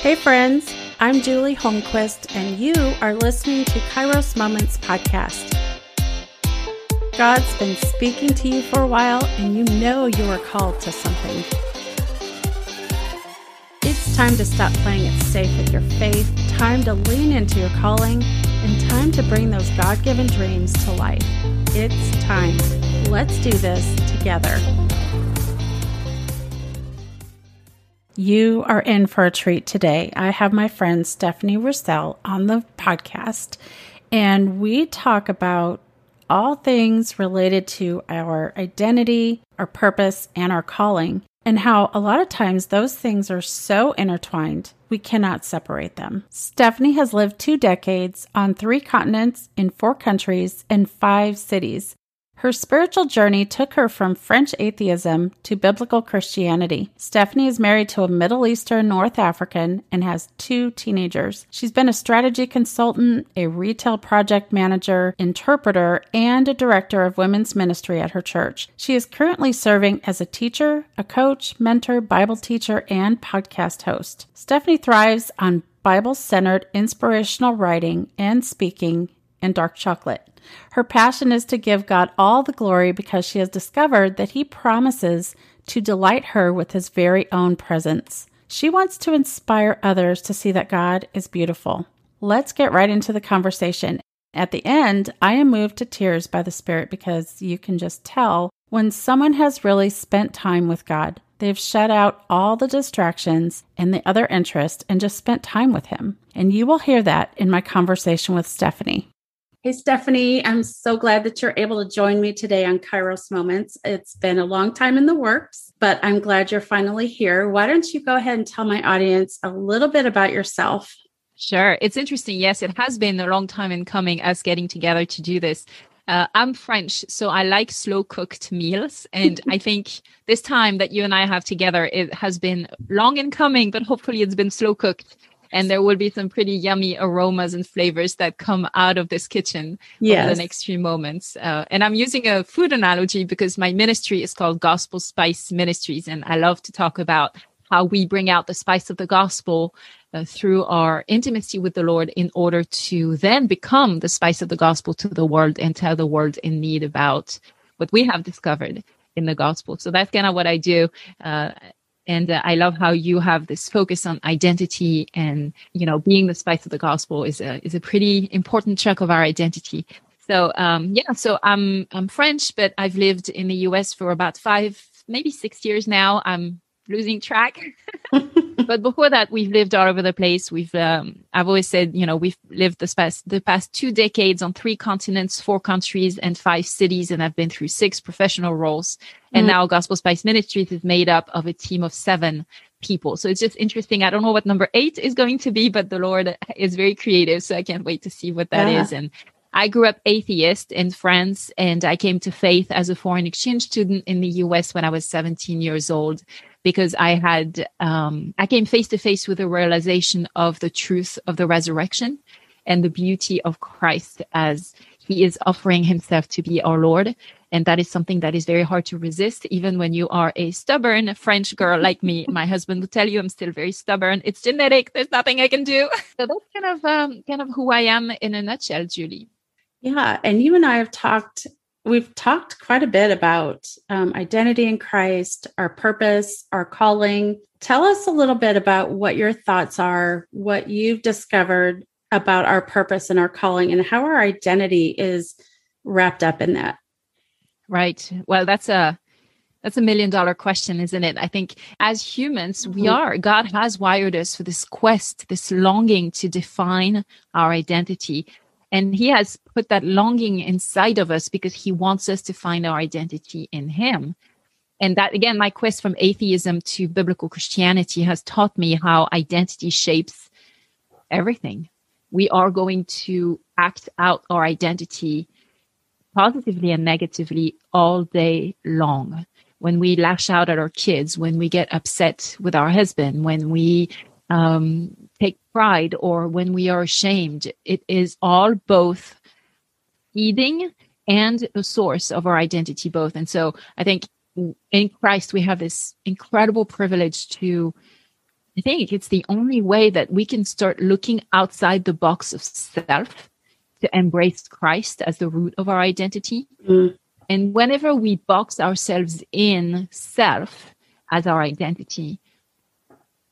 Hey, friends, I'm Julie Holmquist, and you are listening to Kairos Moments Podcast. God's been speaking to you for a while, and you know you are called to something. It's time to stop playing it safe with your faith, time to lean into your calling, and time to bring those God given dreams to life. It's time. Let's do this together. You are in for a treat today. I have my friend Stephanie Rousselle on the podcast, and we talk about all things related to our identity, our purpose, and our calling, and how a lot of times those things are so intertwined we cannot separate them. Stephanie has lived two decades on three continents, in four countries, and five cities. Her spiritual journey took her from French atheism to biblical Christianity. Stephanie is married to a Middle Eastern North African and has two teenagers. She's been a strategy consultant, a retail project manager, interpreter, and a director of women's ministry at her church. She is currently serving as a teacher, a coach, mentor, Bible teacher, and podcast host. Stephanie thrives on Bible centered inspirational writing and speaking and dark chocolate. Her passion is to give God all the glory because she has discovered that He promises to delight her with His very own presence. She wants to inspire others to see that God is beautiful. Let's get right into the conversation. At the end, I am moved to tears by the Spirit because you can just tell when someone has really spent time with God. They've shut out all the distractions and the other interests and just spent time with Him. And you will hear that in my conversation with Stephanie. Hey, Stephanie, I'm so glad that you're able to join me today on Kairos Moments. It's been a long time in the works, but I'm glad you're finally here. Why don't you go ahead and tell my audience a little bit about yourself? Sure. It's interesting. Yes, it has been a long time in coming us getting together to do this. Uh, I'm French, so I like slow cooked meals. And I think this time that you and I have together, it has been long in coming, but hopefully it's been slow cooked and there will be some pretty yummy aromas and flavors that come out of this kitchen yes. over the next few moments. Uh, and I'm using a food analogy because my ministry is called Gospel Spice Ministries, and I love to talk about how we bring out the spice of the gospel uh, through our intimacy with the Lord in order to then become the spice of the gospel to the world and tell the world in need about what we have discovered in the gospel. So that's kind of what I do. Uh, and uh, I love how you have this focus on identity and, you know, being the spice of the gospel is a, is a pretty important chunk of our identity. So, um, yeah, so I'm, I'm French, but I've lived in the US for about five, maybe six years now. I'm losing track. but before that, we've lived all over the place. We've, um, I've always said, you know, we've lived the past, the past two decades on three continents, four countries and five cities. And I've been through six professional roles. And mm. now Gospel Spice Ministries is made up of a team of seven people. So it's just interesting. I don't know what number eight is going to be, but the Lord is very creative. So I can't wait to see what that yeah. is. And I grew up atheist in France and I came to faith as a foreign exchange student in the US when I was 17 years old because I had, um, I came face to face with the realization of the truth of the resurrection and the beauty of Christ as he is offering himself to be our Lord. And that is something that is very hard to resist, even when you are a stubborn French girl like me. My husband will tell you I'm still very stubborn. It's genetic. There's nothing I can do. So that's kind of, um, kind of who I am in a nutshell, Julie. Yeah. And you and I have talked we've talked quite a bit about um, identity in Christ, our purpose, our calling. Tell us a little bit about what your thoughts are, what you've discovered about our purpose and our calling, and how our identity is wrapped up in that. Right. Well, that's a that's a million dollar question, isn't it? I think as humans, mm-hmm. we are. God has wired us for this quest, this longing to define our identity. And he has put that longing inside of us because he wants us to find our identity in him. And that again, my quest from atheism to biblical Christianity has taught me how identity shapes everything. We are going to act out our identity positively and negatively all day long. When we lash out at our kids, when we get upset with our husband, when we um, take pride or when we are ashamed. It is all both feeding and a source of our identity, both. And so I think in Christ, we have this incredible privilege to I think it's the only way that we can start looking outside the box of self to embrace Christ as the root of our identity. Mm. And whenever we box ourselves in self as our identity,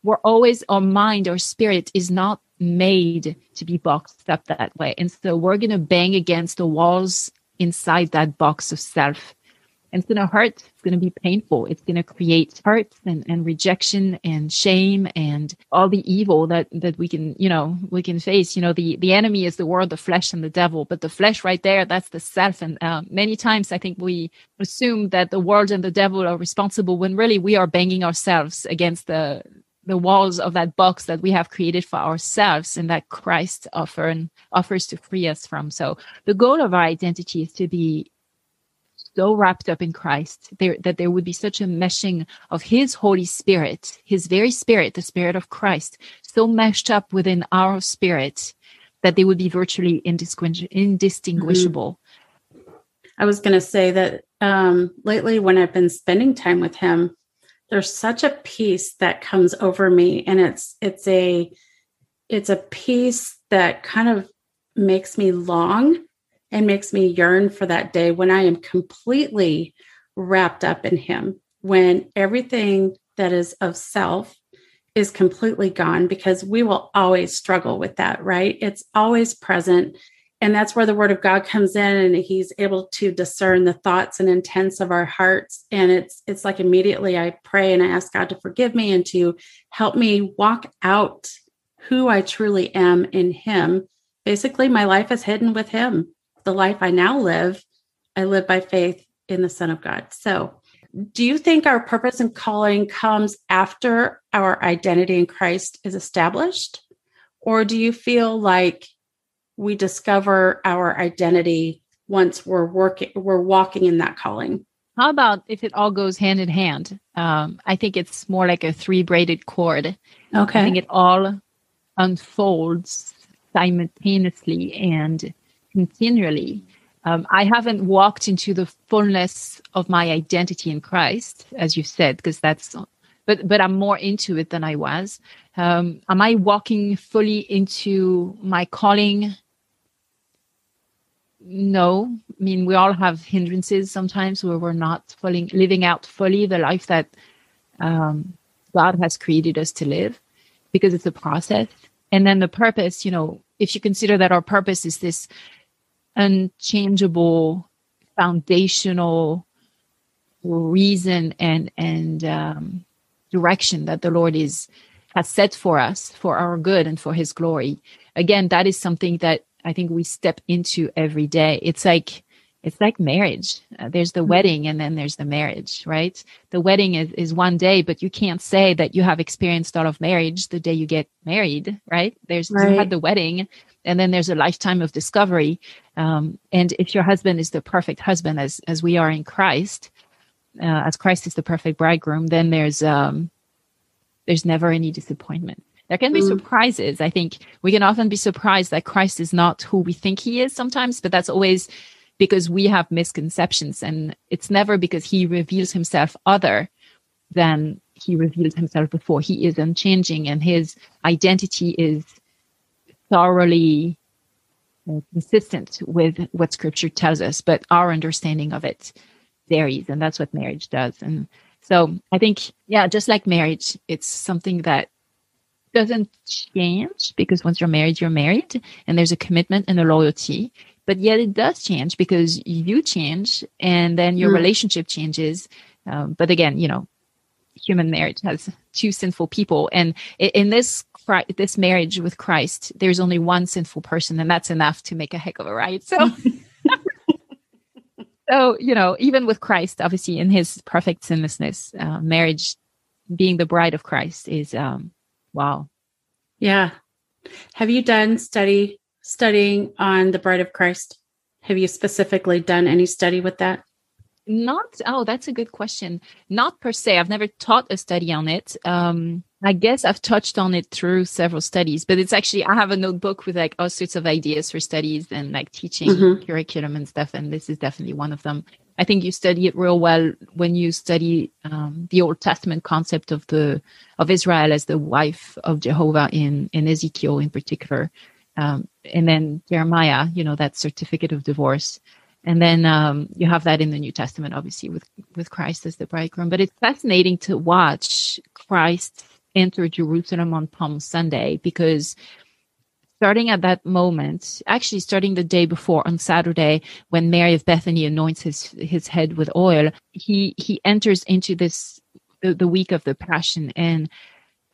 we're always, our mind, our spirit is not made to be boxed up that way. And so we're going to bang against the walls inside that box of self and it's going to hurt. It's going to be painful. It's going to create hurt and, and rejection and shame and all the evil that, that we can, you know, we can face. You know, the, the enemy is the world, the flesh and the devil, but the flesh right there, that's the self. And uh, many times I think we assume that the world and the devil are responsible when really we are banging ourselves against the, the walls of that box that we have created for ourselves and that Christ offers to free us from. So the goal of our identity is to be so wrapped up in Christ there, that there would be such a meshing of his Holy Spirit, his very spirit, the spirit of Christ, so meshed up within our spirit that they would be virtually indistinguishable. Mm-hmm. I was going to say that um, lately, when I've been spending time with him, there's such a peace that comes over me, and it's it's a it's a peace that kind of makes me long and makes me yearn for that day when I am completely wrapped up in Him, when everything that is of self is completely gone, because we will always struggle with that, right? It's always present. And that's where the word of God comes in and he's able to discern the thoughts and intents of our hearts. And it's it's like immediately I pray and I ask God to forgive me and to help me walk out who I truly am in him. Basically, my life is hidden with him the life I now live, I live by faith in the Son of God. So, do you think our purpose and calling comes after our identity in Christ is established? Or do you feel like we discover our identity once we're working, we're walking in that calling? How about if it all goes hand in hand? Um, I think it's more like a three braided cord. Okay. I think it all unfolds simultaneously and continually. Um, I haven't walked into the fullness of my identity in Christ, as you said, because that's, but but I'm more into it than I was. Um, am I walking fully into my calling? No, I mean we all have hindrances sometimes where we're not fully living out fully the life that um, God has created us to live, because it's a process. And then the purpose, you know, if you consider that our purpose is this unchangeable foundational reason and and um, direction that the Lord is has set for us for our good and for His glory. Again, that is something that I think we step into every day. It's like it's like marriage. Uh, there's the mm-hmm. wedding and then there's the marriage, right? The wedding is, is one day, but you can't say that you have experienced all of marriage the day you get married, right? There's right. you had the wedding and then there's a lifetime of discovery. Um, and if your husband is the perfect husband, as as we are in Christ, uh, as Christ is the perfect bridegroom, then there's um, there's never any disappointment. There can be mm. surprises. I think we can often be surprised that Christ is not who we think he is sometimes, but that's always because we have misconceptions, and it's never because he reveals himself other than he revealed himself before. He is unchanging, and his identity is thoroughly uh, consistent with what scripture tells us, but our understanding of it varies. And that's what marriage does. And so I think, yeah, just like marriage, it's something that doesn't change because once you're married, you're married and there's a commitment and a loyalty. But yet it does change because you change and then your mm. relationship changes. Um, but again, you know, human marriage has two sinful people. And in this this marriage with Christ, there's only one sinful person, and that's enough to make a heck of a ride. So, so you know, even with Christ, obviously in His perfect sinlessness, uh, marriage, being the bride of Christ, is um, wow. Yeah. Have you done study studying on the bride of Christ? Have you specifically done any study with that? Not. Oh, that's a good question. Not per se. I've never taught a study on it. Um, I guess I've touched on it through several studies, but it's actually I have a notebook with like all sorts of ideas for studies and like teaching mm-hmm. curriculum and stuff, and this is definitely one of them. I think you study it real well when you study um, the Old Testament concept of the of Israel as the wife of Jehovah in in Ezekiel in particular, um, and then Jeremiah, you know, that certificate of divorce, and then um, you have that in the New Testament, obviously with with Christ as the bridegroom. But it's fascinating to watch Christ enter Jerusalem on Palm Sunday because starting at that moment, actually starting the day before on Saturday, when Mary of Bethany anoints his his head with oil, he he enters into this the, the week of the Passion. And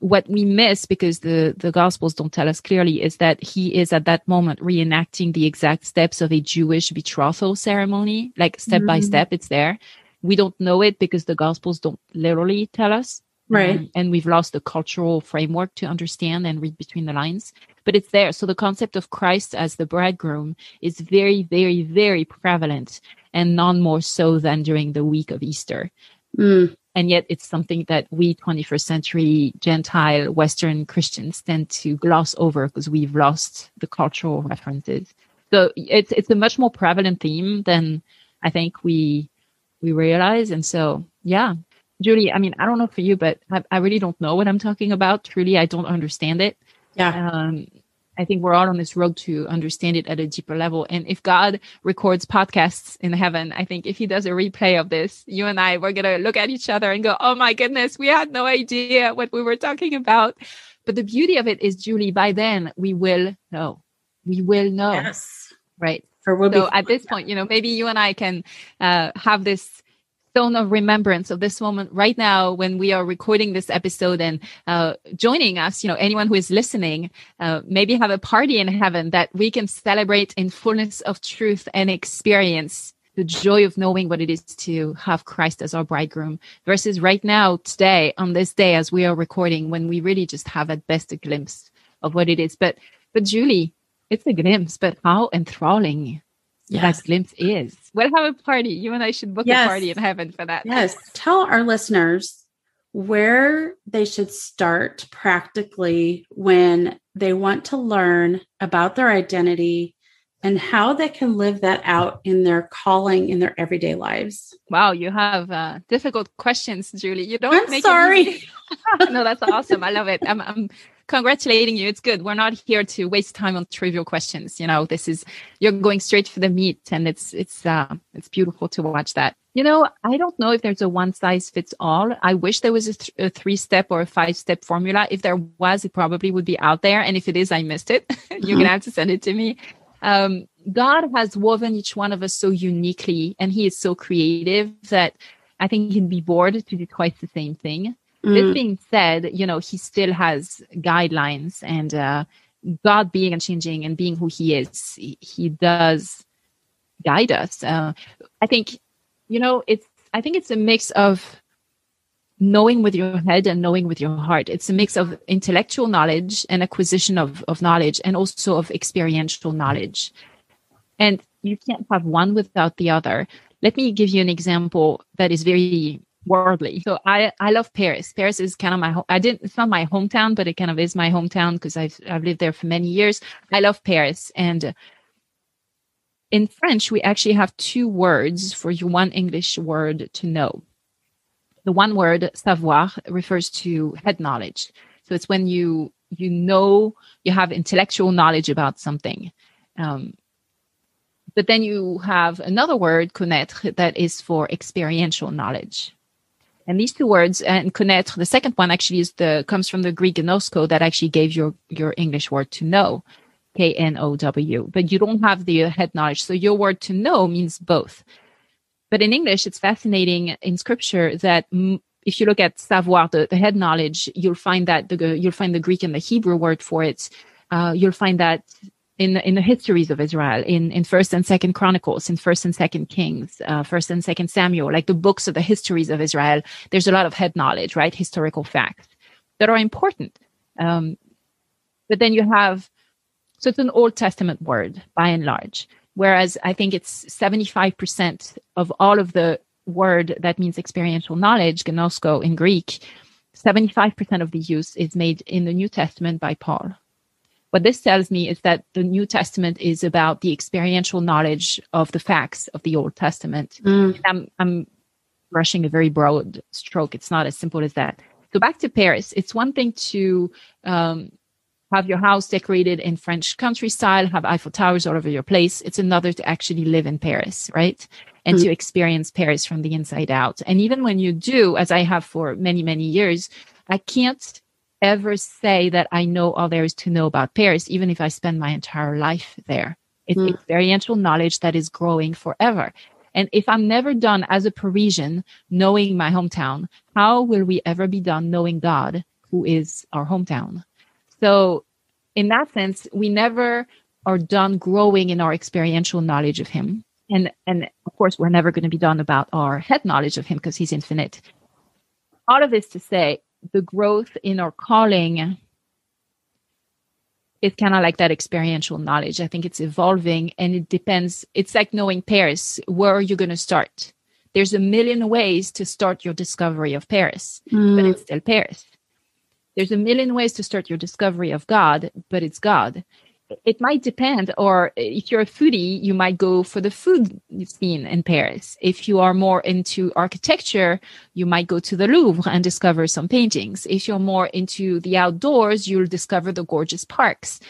what we miss because the the gospels don't tell us clearly is that he is at that moment reenacting the exact steps of a jewish betrothal ceremony like step mm-hmm. by step it's there. We don't know it because the gospels don't literally tell us right. Um, and we've lost the cultural framework to understand and read between the lines but it's there. So the concept of christ as the bridegroom is very very very prevalent and none more so than during the week of easter. Mm. and yet it's something that we 21st century gentile western christians tend to gloss over because we've lost the cultural references. So it's it's a much more prevalent theme than i think we we realize. And so yeah Julie, I mean, I don't know for you, but I, I really don't know what I'm talking about. Truly, I don't understand it. Yeah. Um, I think we're all on this road to understand it at a deeper level. And if God records podcasts in heaven, I think if he does a replay of this, you and I, we're going to look at each other and go, Oh my goodness, we had no idea what we were talking about. But the beauty of it is, Julie, by then we will know. We will know. Yes. Right. Or we'll so at this point, you know, maybe you and I can uh, have this stone of remembrance of this moment right now when we are recording this episode and uh, joining us you know anyone who is listening uh, maybe have a party in heaven that we can celebrate in fullness of truth and experience the joy of knowing what it is to have christ as our bridegroom versus right now today on this day as we are recording when we really just have at best a glimpse of what it is. But but julie it's a glimpse but how enthralling yes. that glimpse is. We'll have a party. You and I should book yes. a party in heaven for that. Yes. Tell our listeners where they should start practically when they want to learn about their identity and how they can live that out in their calling in their everyday lives. Wow, you have uh, difficult questions, Julie. You don't. I'm sorry. no, that's awesome. I love it. I'm, I'm congratulating you. It's good. We're not here to waste time on trivial questions. You know, this is you're going straight for the meat, and it's it's uh, it's beautiful to watch that. You know, I don't know if there's a one size fits all. I wish there was a, th- a three step or a five step formula. If there was, it probably would be out there. And if it is, I missed it. You're gonna have to send it to me. Um, God has woven each one of us so uniquely, and He is so creative that I think he'd be bored to do twice the same thing. Mm. This being said, you know, he still has guidelines and uh, God being unchanging and being who he is, he, he does guide us. Uh, I think, you know, it's, I think it's a mix of knowing with your head and knowing with your heart. It's a mix of intellectual knowledge and acquisition of, of knowledge and also of experiential knowledge. And you can't have one without the other. Let me give you an example that is very worldly. So I I love Paris. Paris is kind of my I didn't it's not my hometown, but it kind of is my hometown because I've I've lived there for many years. I love Paris and in French we actually have two words for one English word to know. The one word savoir refers to head knowledge. So it's when you you know you have intellectual knowledge about something. Um, but then you have another word, connaître, that is for experiential knowledge. And these two words, and connaître, the second one actually is the comes from the Greek gnosko that actually gave your your English word to know, K N O W. But you don't have the head knowledge, so your word to know means both. But in English, it's fascinating in Scripture that m- if you look at savoir, the, the head knowledge, you'll find that the you'll find the Greek and the Hebrew word for it. Uh, you'll find that in in the histories of Israel, in in First and Second Chronicles, in First and Second Kings, uh, First and Second Samuel, like the books of the histories of Israel. There's a lot of head knowledge, right? Historical facts that are important. Um, but then you have, so it's an Old Testament word by and large. Whereas I think it's 75% of all of the word that means experiential knowledge, gnosko in Greek, 75% of the use is made in the New Testament by Paul what this tells me is that the New Testament is about the experiential knowledge of the facts of the Old Testament. Mm. I'm, I'm brushing a very broad stroke. It's not as simple as that. So back to Paris. It's one thing to um, have your house decorated in French country style, have Eiffel Towers all over your place. It's another to actually live in Paris, right? And Mm. to experience Paris from the inside out. And even when you do, as I have for many, many years, I can't ever say that I know all there is to know about Paris, even if I spend my entire life there. It's Mm. experiential knowledge that is growing forever. And if I'm never done as a Parisian knowing my hometown, how will we ever be done knowing God, who is our hometown? So, in that sense, we never are done growing in our experiential knowledge of Him. And, and of course, we're never going to be done about our head knowledge of Him because He's infinite. All of this to say, the growth in our calling is kind of like that experiential knowledge. I think it's evolving and it depends. It's like knowing Paris. Where are you going to start? There's a million ways to start your discovery of Paris, but Mm. it's still Paris. There's a million ways to start your discovery of God, but it's God. It might depend, or if you're a foodie, you might go for the food scene in Paris. If you are more into architecture, you might go to the Louvre and discover some paintings. If you're more into the outdoors, you'll discover the gorgeous parks.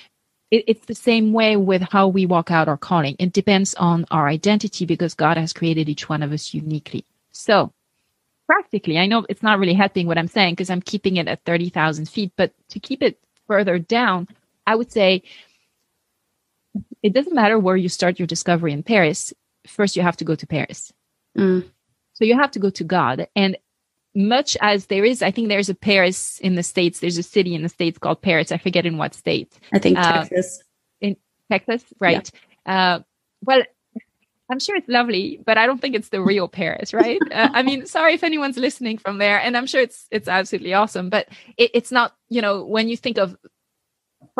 It, it's the same way with how we walk out our calling. It depends on our identity because God has created each one of us uniquely. So, practically, I know it's not really helping what I'm saying because I'm keeping it at 30,000 feet, but to keep it further down, I would say it doesn't matter where you start your discovery in Paris. First, you have to go to Paris. Mm. So you have to go to God. And much as there is, I think there's a Paris in the States, there's a city in the States called Paris. I forget in what state. I think Uh, Texas. In Texas, right? Uh, well, I'm sure it's lovely, but I don't think it's the real Paris, right? uh, I mean, sorry if anyone's listening from there, and I'm sure it's it's absolutely awesome, but it, it's not. You know, when you think of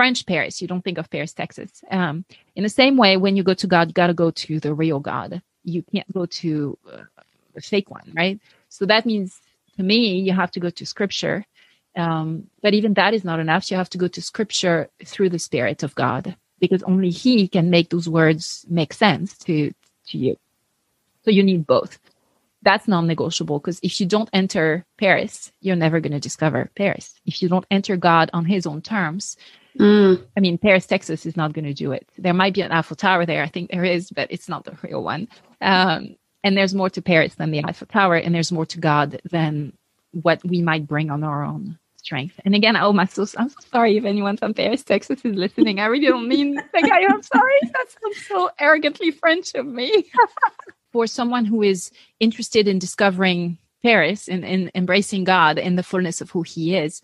French Paris, you don't think of Paris, Texas. Um, in the same way, when you go to God, you got to go to the real God. You can't go to uh, a fake one, right? So that means, to me, you have to go to Scripture. Um, but even that is not enough. You have to go to Scripture through the Spirit of God because only he can make those words make sense to to you so you need both that's non-negotiable because if you don't enter paris you're never going to discover paris if you don't enter god on his own terms Mm. i mean paris texas is not going to do it there might be an eiffel tower there i think there is but it's not the real one um, and there's more to paris than the eiffel tower and there's more to god than what we might bring on our own strength. And again, oh my so I'm so sorry if anyone from Paris, Texas is listening. I really don't mean like I am sorry. That sounds so arrogantly French of me. For someone who is interested in discovering Paris and, and embracing God in the fullness of who he is,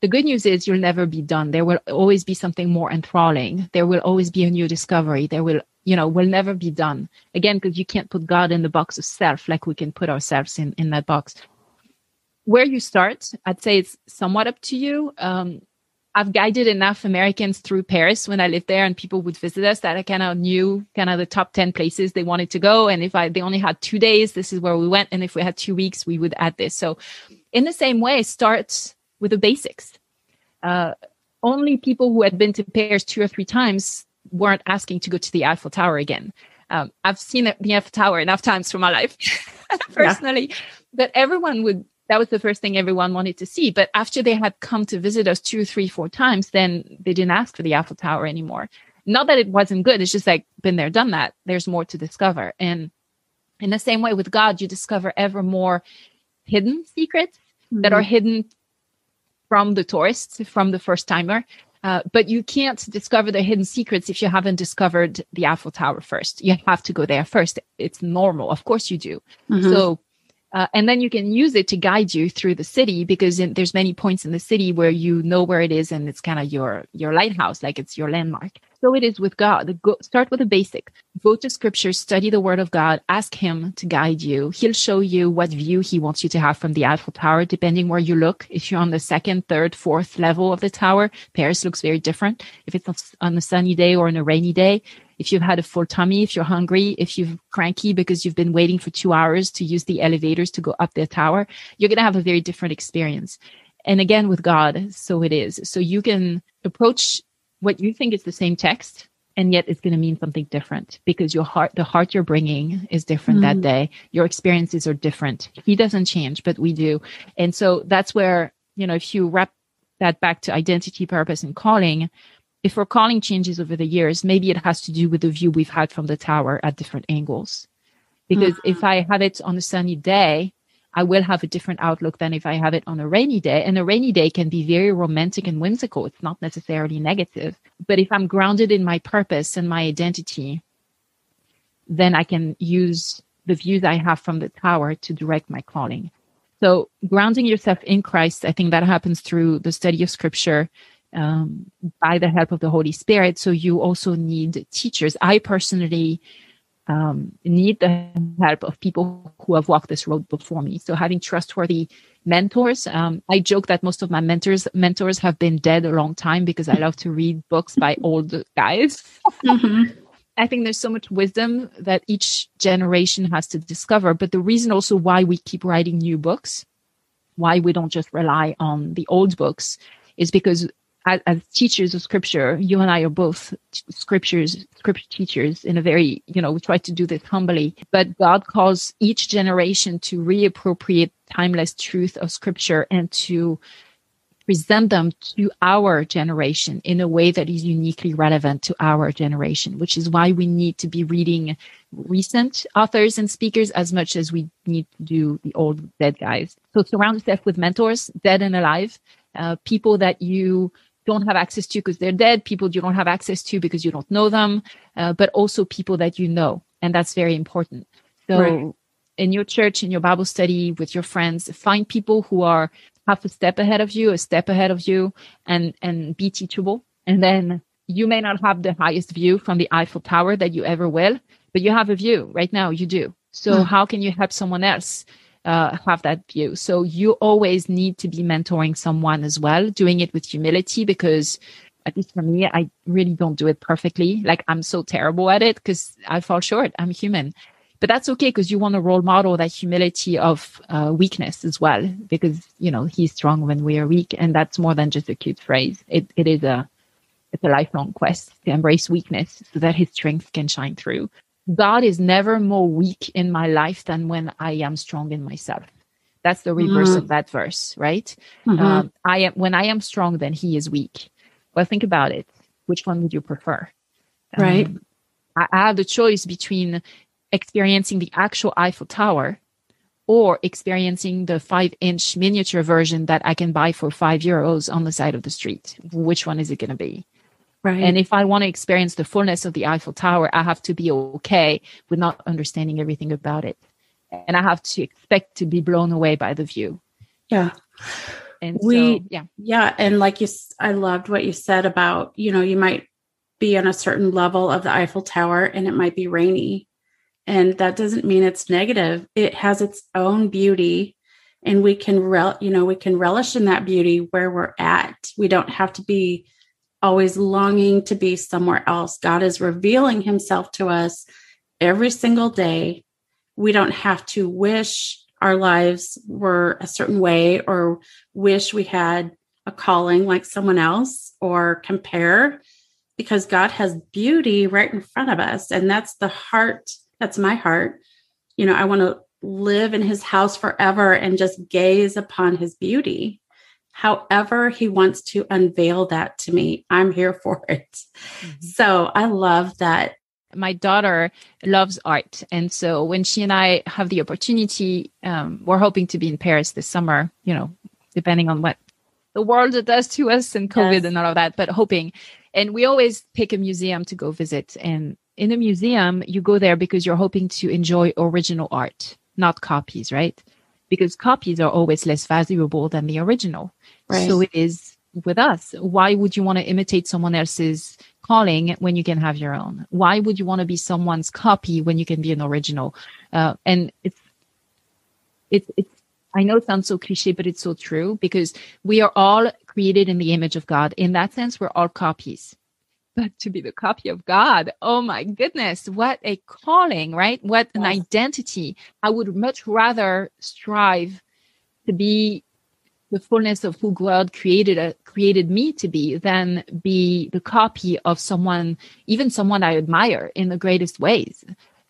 the good news is you'll never be done. There will always be something more enthralling. There will always be a new discovery. There will, you know, will never be done. Again, because you can't put God in the box of self like we can put ourselves in, in that box where you start, I'd say it's somewhat up to you. Um, I've guided enough Americans through Paris when I lived there, and people would visit us that I kind of knew kind of the top ten places they wanted to go. And if I they only had two days, this is where we went. And if we had two weeks, we would add this. So, in the same way, start with the basics. Uh, only people who had been to Paris two or three times weren't asking to go to the Eiffel Tower again. Um, I've seen the Eiffel Tower enough times for my life, personally, yeah. but everyone would that was the first thing everyone wanted to see. But after they had come to visit us two, three, four times, then they didn't ask for the Eiffel Tower anymore. Not that it wasn't good. It's just like, been there, done that. There's more to discover. And in the same way with God, you discover ever more hidden secrets mm-hmm. that are hidden from the tourists, from the first timer. Uh, but you can't discover the hidden secrets if you haven't discovered the Eiffel Tower first. You have to go there first. It's normal. Of course you do. Mm-hmm. So uh, and then you can use it to guide you through the city because in, there's many points in the city where you know where it is and it's kind of your your lighthouse like it's your landmark. So it is with god. Go, start with the basic. Go to scripture study the word of god ask him to guide you. He'll show you what view he wants you to have from the eiffel tower depending where you look. If you're on the second third fourth level of the tower paris looks very different. If it's on a sunny day or on a rainy day if you've had a full tummy, if you're hungry, if you're cranky because you've been waiting for two hours to use the elevators to go up the tower, you're going to have a very different experience. And again, with God, so it is. So you can approach what you think is the same text and yet it's going to mean something different because your heart the heart you're bringing is different mm. that day your experiences are different he doesn't change but we do and so that's where you know if you wrap that back to identity purpose and calling if our calling changes over the years maybe it has to do with the view we've had from the tower at different angles because mm. if i have it on a sunny day I will have a different outlook than if I have it on a rainy day. And a rainy day can be very romantic and whimsical. It's not necessarily negative. But if I'm grounded in my purpose and my identity, then I can use the views I have from the tower to direct my calling. So grounding yourself in Christ, I think that happens through the study of scripture um, by the help of the Holy Spirit. So you also need teachers. I personally um, need the help of people who have walked this road before me. So having trustworthy mentors. Um, I joke that most of my mentors mentors have been dead a long time because I love to read books by old guys. Mm-hmm. I think there's so much wisdom that each generation has to discover. But the reason also why we keep writing new books, why we don't just rely on the old books, is because as, as, teachers of scripture, you and I are both scriptures, scripture teachers in a very, you know, we try to do this humbly, but God calls each generation to reappropriate timeless truth of scripture and to present them to our generation in a way that is uniquely relevant to our generation, which is why we need to be reading recent authors and speakers as much as we need to do the old dead guys. So surround yourself with mentors, dead and alive, uh, people that you don't have access to because they're dead, people you don't have access to because you don't know them, uh, but also people that you know. And that's very important. So right. in your church, in your Bible study, with your friends, find people who are half a step ahead of you, a step ahead of you, and, and be teachable. And then you may not have the highest view from the Eiffel Tower that you ever will, but you have a view right now. You do. So mm. how can you help someone else uh, have that view. So you always need to be mentoring someone as well, doing it with humility because at least for me, I really don't do it perfectly. Like I'm so terrible at it because I fall short. I'm human. But that's okay because you want to role model that humility of uh, weakness as well, because you know he's strong when we are weak, and that's more than just a cute phrase. It it is a it's a lifelong quest to embrace weakness so that his strength can shine through. God is never more weak in my life than when I am strong in myself. That's the reverse mm-hmm. of that verse, right? Mm-hmm. Um, I am when I am strong, then He is weak. Well, think about it. Which one would you prefer? Right. Um, I, I have the choice between experiencing the actual Eiffel Tower or experiencing the five inch miniature version that I can buy for five euros on the side of the street. Which one is it going to be? Right. And if I want to experience the fullness of the Eiffel Tower, I have to be okay with not understanding everything about it. And I have to expect to be blown away by the view. Yeah. And we, so, yeah. Yeah. And like you, I loved what you said about, you know, you might be on a certain level of the Eiffel Tower and it might be rainy. And that doesn't mean it's negative. It has its own beauty and we can, rel- you know, we can relish in that beauty where we're at. We don't have to be always longing to be somewhere else. God is revealing himself to us every single day. We don't have to wish our lives were a certain way or wish we had a calling like someone else or compare because God has beauty right in front of us. And that's the heart, that's my heart. You know, I want to live in his house forever and just gaze upon his beauty however he wants to unveil that to me. I'm here for it. Mm-hmm. so i love that. My daughter loves art. And so when she and i have the opportunity um, we're hoping to be in paris this summer you know depending on what the world does to us and covid yes. and all of that but hoping. And we always pick a museum to go visit. And in a museum you go there because you're hoping to enjoy original art not copies right because copies are always less valuable than the original. Right. So it is with us. Why would you want to imitate someone else's calling when you can have your own? Why would you want to be someone's copy when you can be an original? Uh, and it's, it's, it's, I know it sounds so cliche, but it's so true because we are all created in the image of God. In that sense, we're all copies but to be the copy of God. Oh my goodness, what a calling, right? What an identity. I would much rather strive to be the fullness of who God created uh, created me to be than be the copy of someone, even someone I admire in the greatest ways.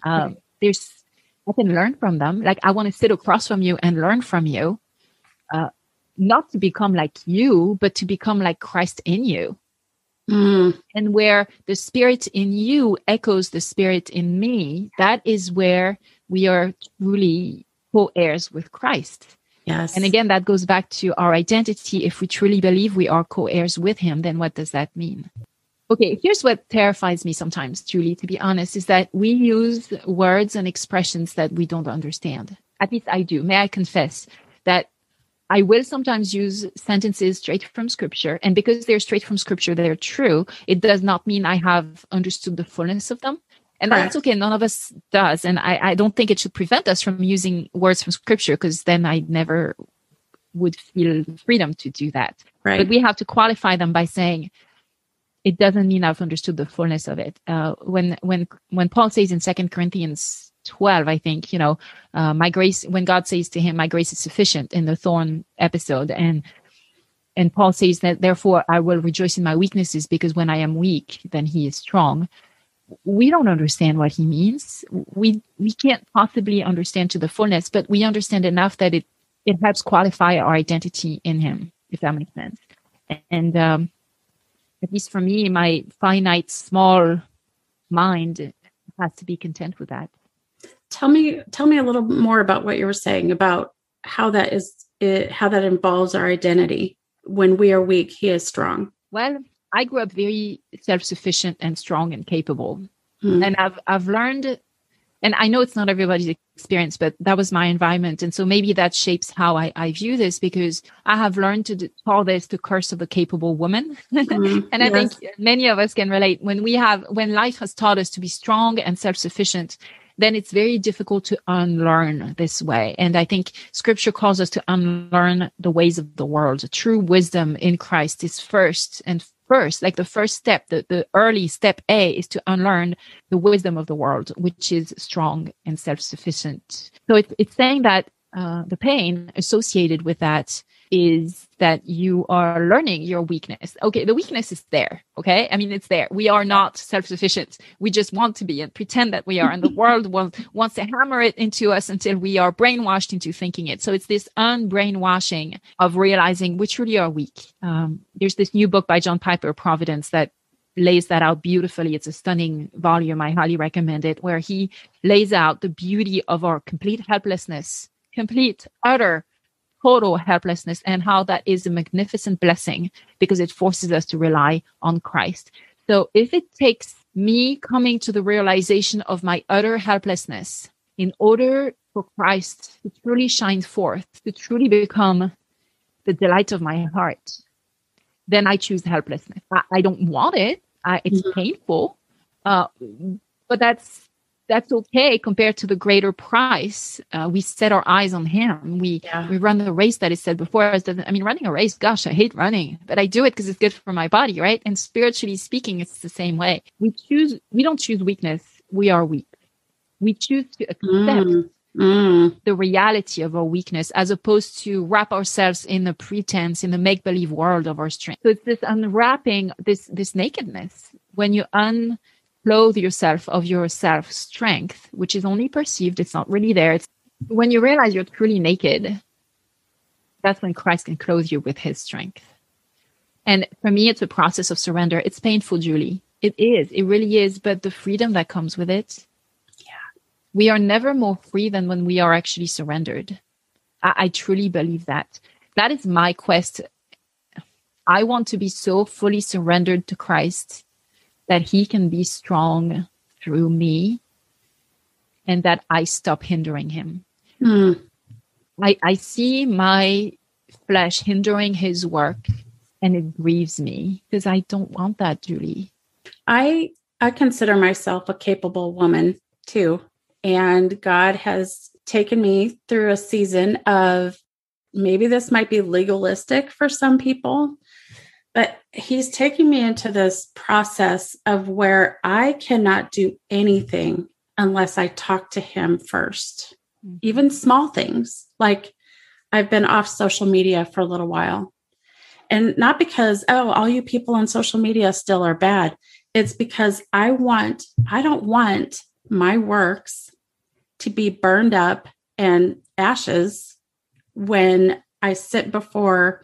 Um, There's I can learn from them. Like I want to sit across from you and learn from you, uh, not to become like you, but to become like Christ in you. Mm. And where the spirit in you echoes the spirit in me, that is where we are truly co-heirs with Christ. Yes. And again, that goes back to our identity. If we truly believe we are co heirs with him, then what does that mean? Okay, here's what terrifies me sometimes, Julie, to be honest, is that we use words and expressions that we don't understand. At least I do. May I confess that I will sometimes use sentences straight from scripture. And because they're straight from scripture, they're true. It does not mean I have understood the fullness of them. And Correct. that's okay. None of us does. And I, I don't think it should prevent us from using words from scripture because then I never would feel freedom to do that. right. But we have to qualify them by saying, it doesn't mean I've understood the fullness of it. Uh, when when when Paul says in Second Corinthians twelve, I think you know, uh, my grace. When God says to him, "My grace is sufficient," in the thorn episode, and and Paul says that therefore I will rejoice in my weaknesses because when I am weak, then He is strong. We don't understand what He means. We we can't possibly understand to the fullness, but we understand enough that it it helps qualify our identity in Him, if that makes sense. And um, at least for me, my finite, small mind has to be content with that. Tell me tell me a little more about what you were saying about how that is it, how that involves our identity. When we are weak, he is strong. Well, I grew up very self-sufficient and strong and capable, Hmm. and I've I've learned, and I know it's not everybody's experience, but that was my environment, and so maybe that shapes how I, I view this because I have learned to call this the curse of the capable woman, Mhm. and I Yes. think many of us can relate when we have when life has taught us to be strong and self-sufficient then it's very difficult to unlearn this way. And i think scripture calls us to unlearn the ways of the world. True wisdom in christ is first and first like the first step the, the early step a is to unlearn the wisdom of the world which is strong and self-sufficient. So it, it's saying that uh, the pain associated with that is that you are learning your weakness. Okay, the weakness is there. Okay, I mean, it's there. We are not self sufficient. We just want to be and pretend that we are. And the world wants, wants to hammer it into us until we are brainwashed into thinking it. So it's this unbrainwashing of realizing we truly are weak. Um, there's this new book by John Piper, Providence, that lays that out beautifully. It's a stunning volume. I highly recommend it, where he lays out the beauty of our complete helplessness, complete, utter total helplessness and how that is a magnificent blessing because it forces us to rely on Christ. So if it takes me coming to the realization of my utter helplessness in order for Christ to truly shine forth, to truly become the delight of my heart, then I choose helplessness. I, I don't want it. I, it's Mhm. painful, uh, but that's that's okay compared to the greater price. Uh, we set our eyes on Him. We Yeah. we run the race that is said before us. I mean running a race? Gosh, I hate running, but I do it because it's good for my body, right? And spiritually speaking, it's the same way. We choose. We don't choose weakness. We are weak. We choose to accept Mm. Mm. the reality of our weakness as opposed to wrap ourselves in the pretense in the make believe world of our strength so it's this unwrapping this this nakedness when you unclothe yourself of your self strength which is only perceived it's not really there it's when you realize you're truly naked that's when christ can clothe you with his strength and for me it's a process of surrender it's painful julie it is it really is but the freedom that comes with it yeah. we are never more free than when we are actually surrendered. I, I, truly believe that. That is my quest. I want to be so fully surrendered to Christ that he can be strong through me and that I stop hindering him. Mm. I, I see my flesh hindering his work and it grieves me because I don't want that, Julie. I I consider myself a capable woman too. And God has taken me through a season of maybe this might be legalistic for some people, but He's taking me into this process of where I cannot do anything unless I talk to Him 1st Mhm. Even small things like I've been off social media for a little while. And not because, oh, all you people on social media still are bad. It's because I want, I don't want my works to be burned up and ashes when I sit before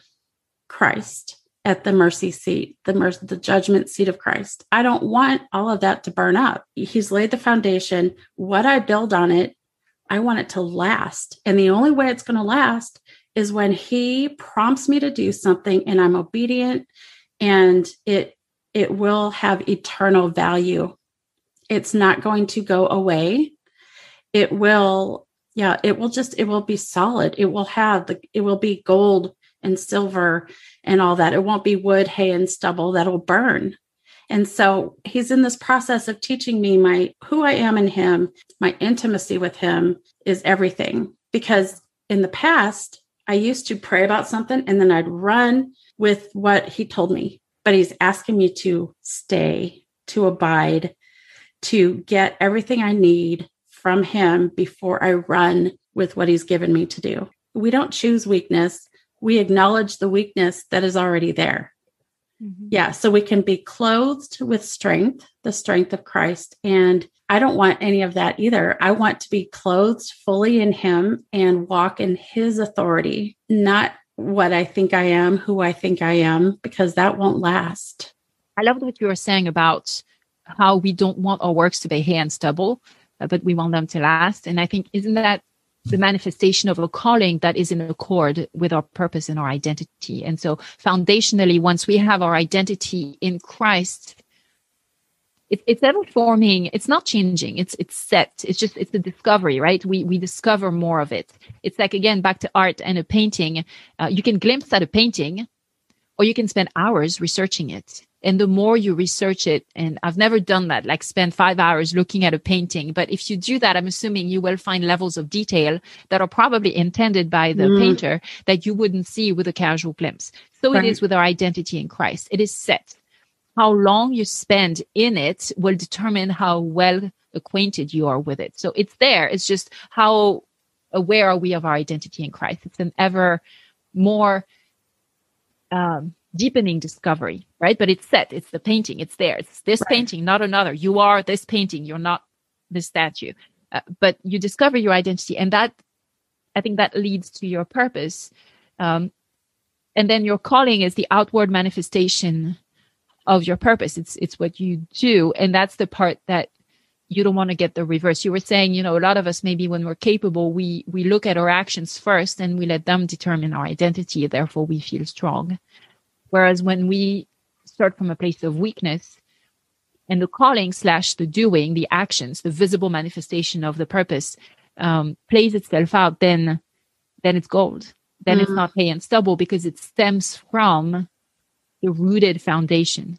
Christ at the mercy seat, the mercy, the judgment seat of Christ. I don't want all of that to burn up. He's laid the foundation. What I build on it, I want it to last. And the only way it's going to last is when he prompts me to do something and I'm obedient and it it will have eternal value. It's not going to go away. It will yeah, it will just it will be solid. It will have the it will be gold and silver and all that. It won't be wood, hay, and stubble that'll burn. And so he's in this process of teaching me my who I am in him, my intimacy with him is everything. Because in the past, I used to pray about something and then I'd run with what he told me. But he's asking me to stay, to abide, to get everything I need from him before I run with what he's given me to do. We don't choose weakness we acknowledge the weakness that is already there. Mm-hmm. Yeah, so we can be clothed with strength, the strength of Christ. And I don't want any of that either. I want to be clothed fully in Him and walk in His authority, not what I think I am, who I think I am, because that won't last. I loved what you were saying about how we don't want our works to be hay and stubble, but we want them to last. And I think, isn't that the manifestation of a calling that is in accord with our purpose and our identity. And so foundationally, once we have our identity in Christ, it, it's ever forming, it's not changing, it's it's set. It's just it's a discovery, right? We we discover more of it. It's like again back to art and a painting. Uh, you can glimpse at a painting, or you can spend hours researching it and the more you research it and i've never done that like spend five hours looking at a painting. But if you do that i'm assuming you will find levels of detail that are probably intended by the mm. painter that you wouldn't see with a casual glimpse. So right. it is with our identity in christ. It is set. How long you spend in it will determine how well acquainted you are with it. So it's there. It's just how aware are we of our identity in christ? It's an ever more um, deepening discovery, right? But it's set, it's the painting, it's there. It's this right. painting, not another. You are this painting, you're not this statue. Uh, but you discover your identity, and that I think that leads to your purpose. Um, and then your calling is the outward manifestation of your purpose. It's it's what you do, and that's the part that you don't want to get the reverse. You were saying, you know, a lot of us maybe when we're capable, we we look at our actions first and we let them determine our identity. Therefore, we feel strong. Whereas when we start from a place of weakness and the calling slash the doing, the actions, the visible manifestation of the purpose um, plays itself out, then then it's gold. Then mm. it's not hay and stubble because it stems from the rooted foundation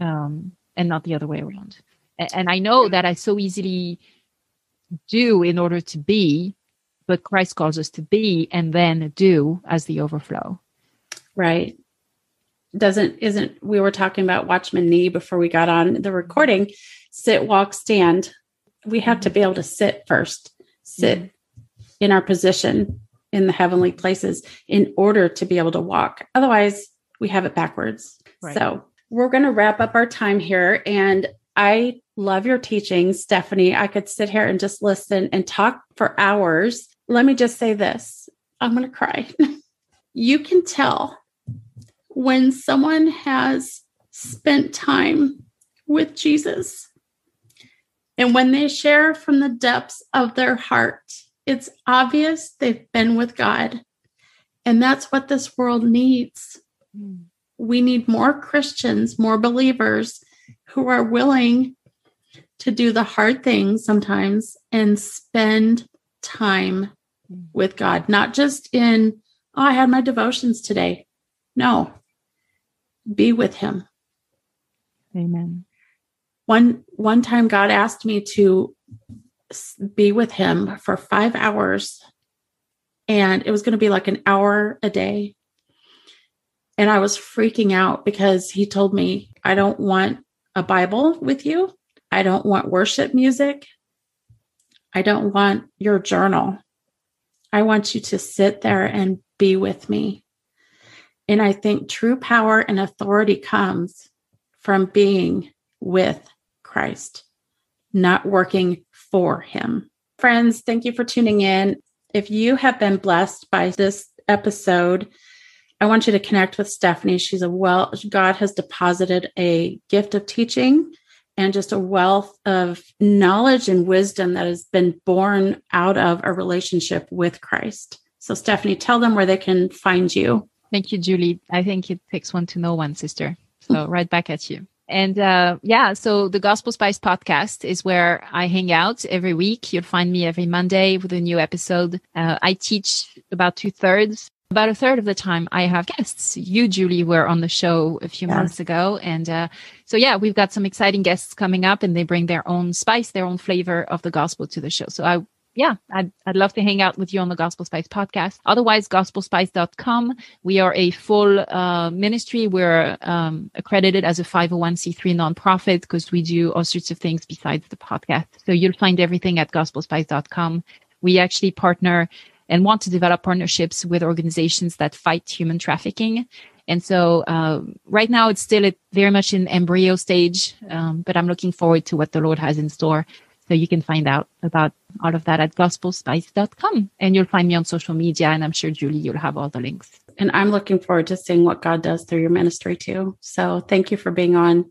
um, and not the other way around. And, and I know that I so easily do in order to be, but Christ calls us to be and then do as the overflow. Right. Doesn't, isn't, we were talking about Watchman Nee before we got on the recording sit, walk, stand. We have to be able to sit first, sit mm-hmm. in our position in the heavenly places in order to be able to walk. Otherwise, we have it backwards. Right. So, we're going to wrap up our time here. And I love your teaching, Stephanie. I could sit here and just listen and talk for hours. Let me just say this I'm going to cry. you can tell when someone has spent time with Jesus and when they share from the depths of their heart, it's obvious they've been with God. And that's what this world needs. We need more Christians, more believers who are willing to do the hard things sometimes and spend time mm. with God, not just in, oh, I had my devotions today. No, be with him. Amen. One one time God asked me to be with him for 5 hours and it was going to be like an hour a day. And I was freaking out because he told me, I don't want a Bible with you. I don't want worship music. I don't want your journal. I want you to sit there and be with me. And I think true power and authority comes from being with Christ, not working for him. Friends, thank you for tuning in. If you have been blessed by this episode, I want you to connect with Stephanie. She's a well, God has deposited a gift of teaching and just a wealth of knowledge and wisdom that has been born out of a relationship with Christ. So, Stephanie, tell them where they can find you. Thank you, Julie. I think it takes one to know one, sister. So, right back at you. And uh, yeah, so the Gospel Spice podcast is where I hang out every week. You'll find me every Monday with a new episode. Uh, I teach about two thirds. About a third of the time, I have guests. You, Julie, were on the show a few yes. months ago. And uh, so, yeah, we've got some exciting guests coming up and they bring their own spice, their own flavor of the gospel to the show. So I yeah, I'd, I'd love to hang out with you on the Gospel Spice podcast. Otherwise, gospelspice.com. We are a full uh, ministry. We're um, accredited as a 501c3 nonprofit because we do all sorts of things besides the podcast. So you'll find everything at gospelspice.com. We actually partner and want to develop partnerships with organizations that fight human trafficking. And so uh, right now it's still very much in embryo stage, um, but I'm looking forward to what the Lord has in store so you can find out about all of that at gospelspice.com. And you'll find me on social media. And I'm sure, Julie, you'll have all the links. And I'm looking forward to seeing what God does through your ministry too. So thank you for being on.